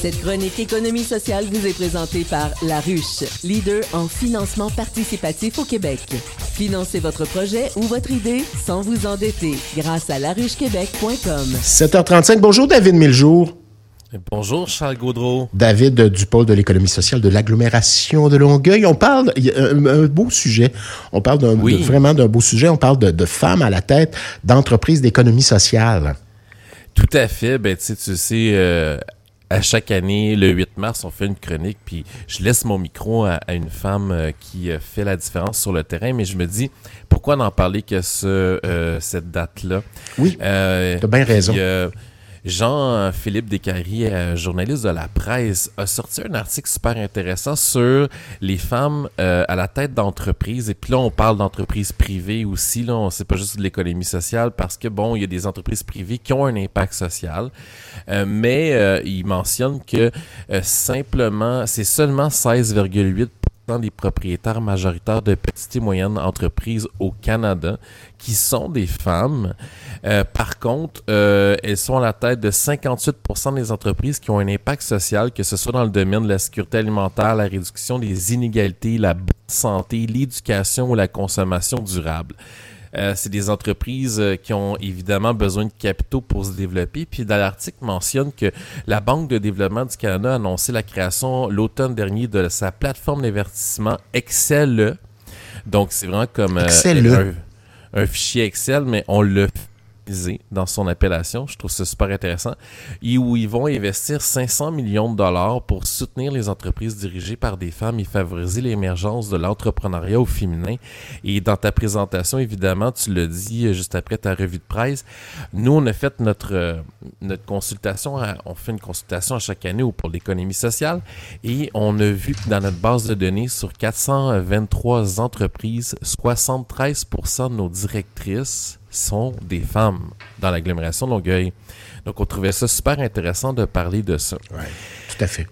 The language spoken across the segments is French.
Cette chronique économie sociale vous est présentée par La Ruche, leader en financement participatif au Québec. Financez votre projet ou votre idée sans vous endetter grâce à laruchequebec.com. 7h35, bonjour David Miljour. Bonjour Charles Gaudreau. David du pôle de l'économie sociale de l'agglomération de Longueuil. On parle, il y a un, un beau sujet, on parle d'un, Oui. de- vraiment d'un beau sujet, on parle de, de femmes à la tête d'entreprises d'économie sociale. Tout à fait. Ben, tu sais, tu sais, euh, à chaque année, le 8 mars, on fait une chronique, puis je laisse mon micro à, à une femme euh, qui euh, fait la différence sur le terrain, mais je me dis, pourquoi n'en parler que ce, euh, cette date-là? Oui, Euh, t'as bien raison. puis, Jean-Philippe Descaries, euh, journaliste de la presse, a sorti un article super intéressant sur les femmes euh, à la tête d'entreprises. Et puis là, on parle d'entreprises privées aussi. Là, on sait pas juste de l'économie sociale parce que bon, il y a des entreprises privées qui ont un impact social. Euh, mais euh, il mentionne que euh, simplement, c'est seulement 16,8 des propriétaires majoritaires de petites et moyennes entreprises au Canada qui sont des femmes. Euh, par contre, euh, elles sont à la tête de 58 des entreprises qui ont un impact social, que ce soit dans le domaine de la sécurité alimentaire, la réduction des inégalités, la bonne santé, l'éducation ou la consommation durable. Euh, c'est des entreprises euh, qui ont évidemment besoin de capitaux pour se développer. Puis dans l'article mentionne que la Banque de développement du Canada a annoncé la création l'automne dernier de sa plateforme d'investissement Excel. Donc c'est vraiment comme euh, un, un fichier Excel, mais on l'a dans son appellation. Je trouve ça super intéressant. Et où ils vont investir 500 millions de dollars pour soutenir les entreprises dirigées par des femmes et favoriser l'émergence de l'entrepreneuriat au féminin. Et dans ta présentation, évidemment, tu l'as dit euh, juste après ta revue de presse, nous, on a fait notre, euh, notre consultation, on fait une consultation à chaque année pour l'économie sociale et on a vu dans notre base de données, sur 423 entreprises, 73% de nos directrices sont des femmes dans l'agglomération de Longueuil. Donc, on trouvait ça super intéressant de parler de ça. Ouais, tout à fait.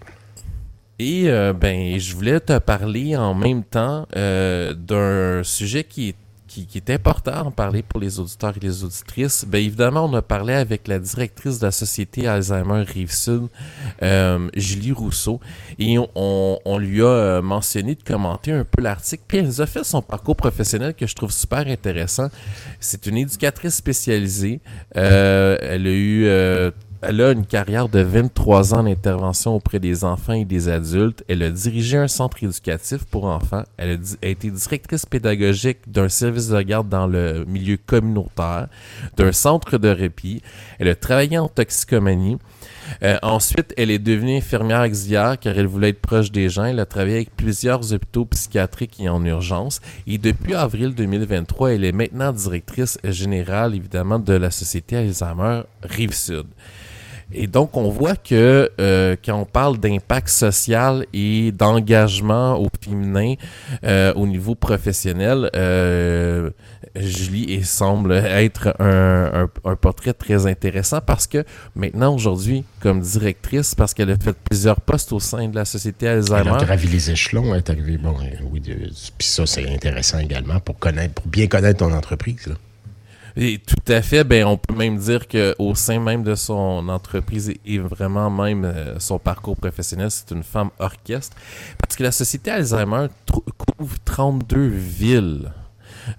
Et euh, ben, je voulais te parler en même temps euh, d'un sujet qui est, qui, est important à en parler pour les auditeurs et les auditrices. Ben, évidemment, on a parlé avec la directrice de la Société Alzheimer Rive-Sud, euh, Julie Rousseau, et on, lui a euh, mentionné de commenter un peu l'article, puis elle nous a fait son parcours professionnel que je trouve super intéressant. C'est une éducatrice spécialisée. Euh, elle a eu... elle a une carrière de 23 ans d'intervention auprès des enfants et des adultes. Elle a dirigé un centre éducatif pour enfants. Elle a, été directrice pédagogique d'un service de garde dans le milieu communautaire, d'un centre de répit. Elle a travaillé en toxicomanie. Euh, ensuite, elle est devenue infirmière auxiliaire car elle voulait être proche des gens. Elle a travaillé avec plusieurs hôpitaux psychiatriques et en urgence. Et depuis avril 2023, elle est maintenant directrice générale, évidemment, de la Société Alzheimer Rive-Sud. Et donc, on voit que euh, quand on parle d'impact social et d'engagement au féminin euh, au niveau professionnel, euh, Julie semble être un, un- un portrait très intéressant parce que maintenant, aujourd'hui, comme directrice, parce qu'elle a fait plusieurs postes au sein de la Société Elle a Alzheimer, gravi les échelons, elle est arrivée, bon, euh, oui, puis ça, c'est intéressant également pour connaître, pour bien connaître ton entreprise. là. Et tout à fait, ben on peut même dire que au sein même de son entreprise et- vraiment même euh, son parcours professionnel, c'est une femme orchestre. Parce que la société Alzheimer couvre 32 villes.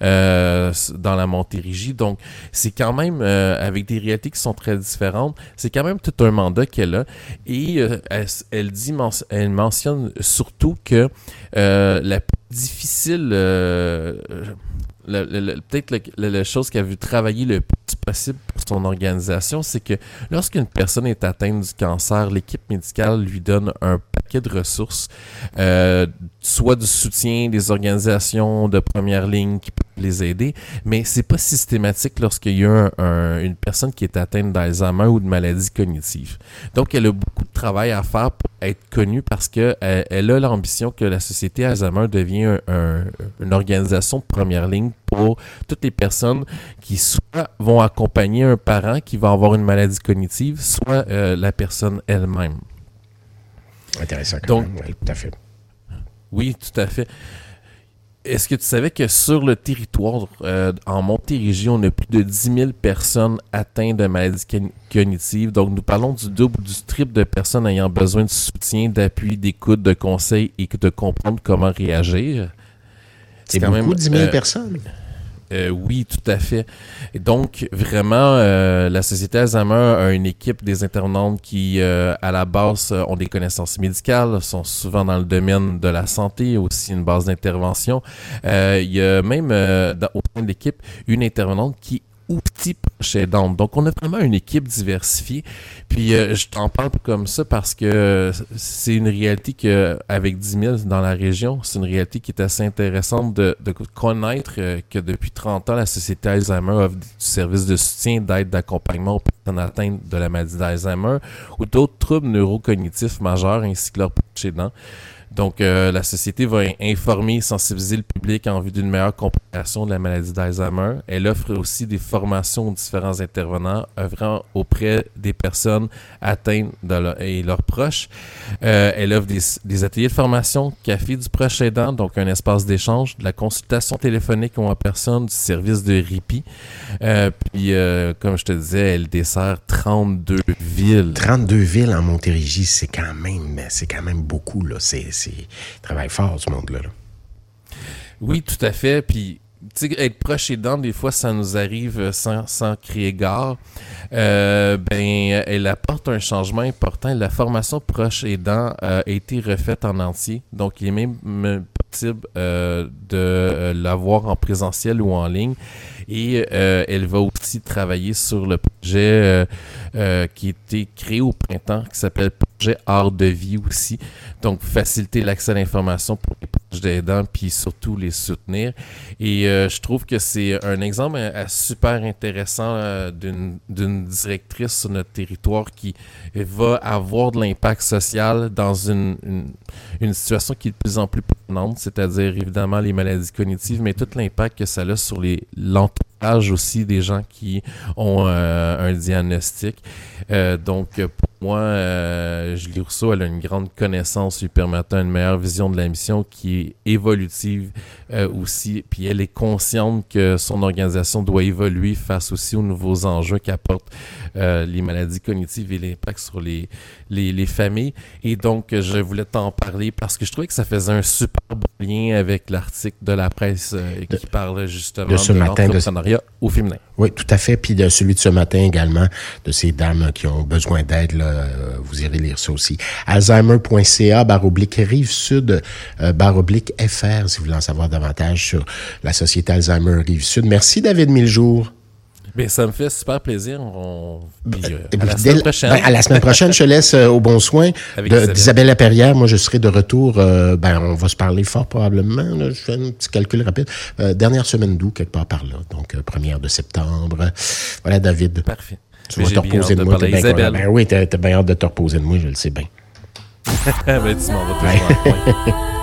euh, dans la Montérégie. Donc, c'est quand même, euh, avec des réalités qui sont très différentes, c'est quand même tout un mandat qu'elle a. Et euh, elle, elle dit, elle mentionne surtout que euh, la plus difficile, le- le- peut-être la chose qui a vu travailler le plus possible pour son organisation, c'est que lorsqu'une personne est atteinte du cancer, l'équipe médicale lui donne un paquet de ressources, euh, soit du soutien des organisations de première ligne qui peuvent les aider, mais c'est pas systématique lorsqu'il y a un- une personne qui est atteinte d'Alzheimer ou de maladie cognitive. Donc, elle a beaucoup de travail à faire pour être connue parce que elle, elle a l'ambition que la société Alzheimer devienne un- un- une organisation de première ligne pour toutes les personnes qui soit vont accompagner un parent qui va avoir une maladie cognitive, soit euh, la personne elle-même. Intéressant quand Donc- même, oui, tout à fait. Oui, tout à fait. Est-ce que tu savais que sur le territoire, euh, en Montérégie, on a plus de 10 000 personnes atteintes de maladies cognitives? Donc, nous parlons du double ou du triple de personnes ayant besoin de soutien, d'appui, d'écoute, de conseils et de comprendre comment réagir. C'est quand beaucoup, même, 10 000 euh, personnes? Euh, oui, tout à fait. Donc, vraiment, euh, la Société Alzheimer a une équipe des intervenantes qui, euh, à la base, ont des connaissances médicales, sont souvent dans le domaine de la santé, aussi une base d'intervention. il y a même, au sein de l'équipe, une intervenante qui outils chez Down. Donc, on a vraiment une équipe diversifiée. Puis, euh, je t'en parle comme ça parce que c'est une réalité que, avec 10 000 dans la région, c'est une réalité qui est assez intéressante de, de connaître euh, que depuis 30 ans, la Société Alzheimer offre du service de soutien, d'aide, d'accompagnement aux personnes atteintes de la maladie d'Alzheimer ou d'autres troubles neurocognitifs majeurs ainsi que leurs proches aidants. Donc, euh, la société va informer et sensibiliser le public en vue d'une meilleure compréhension de la maladie d'Alzheimer. Elle offre aussi des formations aux différents intervenants œuvrant auprès des personnes atteintes et leurs proches. Euh, elle offre des, ateliers de formation, café du proche aidant, donc un espace d'échange, de la consultation téléphonique ou en personne, du service de RIPI. Euh, puis, comme je te disais, elle dessert 32 villes. 32 villes en Montérégie, c'est quand même, c'est quand même beaucoup, là. C'est travaille fort, ce monde-là. Oui, tout à fait. Puis, être proche aidant, des fois, ça nous arrive sans, sans crier gare. Euh, ben, elle apporte un changement important. La formation proche aidant a été refaite en entier. Donc, il est même possible euh, de euh, l'avoir en présentiel ou en ligne. Et elle va aussi travailler sur le projet qui a été créé au printemps, qui s'appelle Art de vie aussi. Donc, faciliter l'accès à l'information pour les proches aidants, puis surtout les soutenir. Et je trouve que c'est un exemple super intéressant d'une directrice sur notre territoire qui va avoir de l'impact social dans une, une, situation qui est de plus en plus prenante, c'est-à-dire évidemment les maladies cognitives, mais tout l'impact que ça a sur l'entourage aussi des gens qui ont euh, un diagnostic. Euh, donc, pour moi, euh, Julie Rousseau, elle a une grande connaissance lui permettant une meilleure vision de la mission qui est évolutive aussi. Puis elle est consciente que son organisation doit évoluer face aussi aux nouveaux enjeux qu'apportent les maladies cognitives et l'impact sur les, les, familles. Et donc, je voulais t'en parler parce que je trouvais que ça faisait un super bon lien avec l'article de la presse euh, qui parle justement de, ce de l'entrepreneuriat au féminin. Oui, tout à fait. Puis de celui de ce matin également, de ces dames qui ont besoin d'aide. Euh, vous irez lire ça aussi. Alzheimer.ca, barre oblique Rive Sud, euh, barre oblique FR, si vous voulez en savoir davantage sur la Société Alzheimer Rive Sud. Merci David Miljour. Bien, ça me fait super plaisir. On... Ben, euh, à, la semaine prochaine. Ben, à la semaine prochaine, je te laisse au bon soin d'Isabelle Laperrière. Moi, je serai de retour. ben, on va se parler fort probablement. Je fais un petit calcul rapide. dernière semaine d'août, quelque part par là. Donc, première de septembre. Voilà, David. Parfait. Tu vas te reposer de, moi. Bien ben oui, t'as bien hâte de te reposer de moi, je le sais bien. ben, tu m'en vas toujours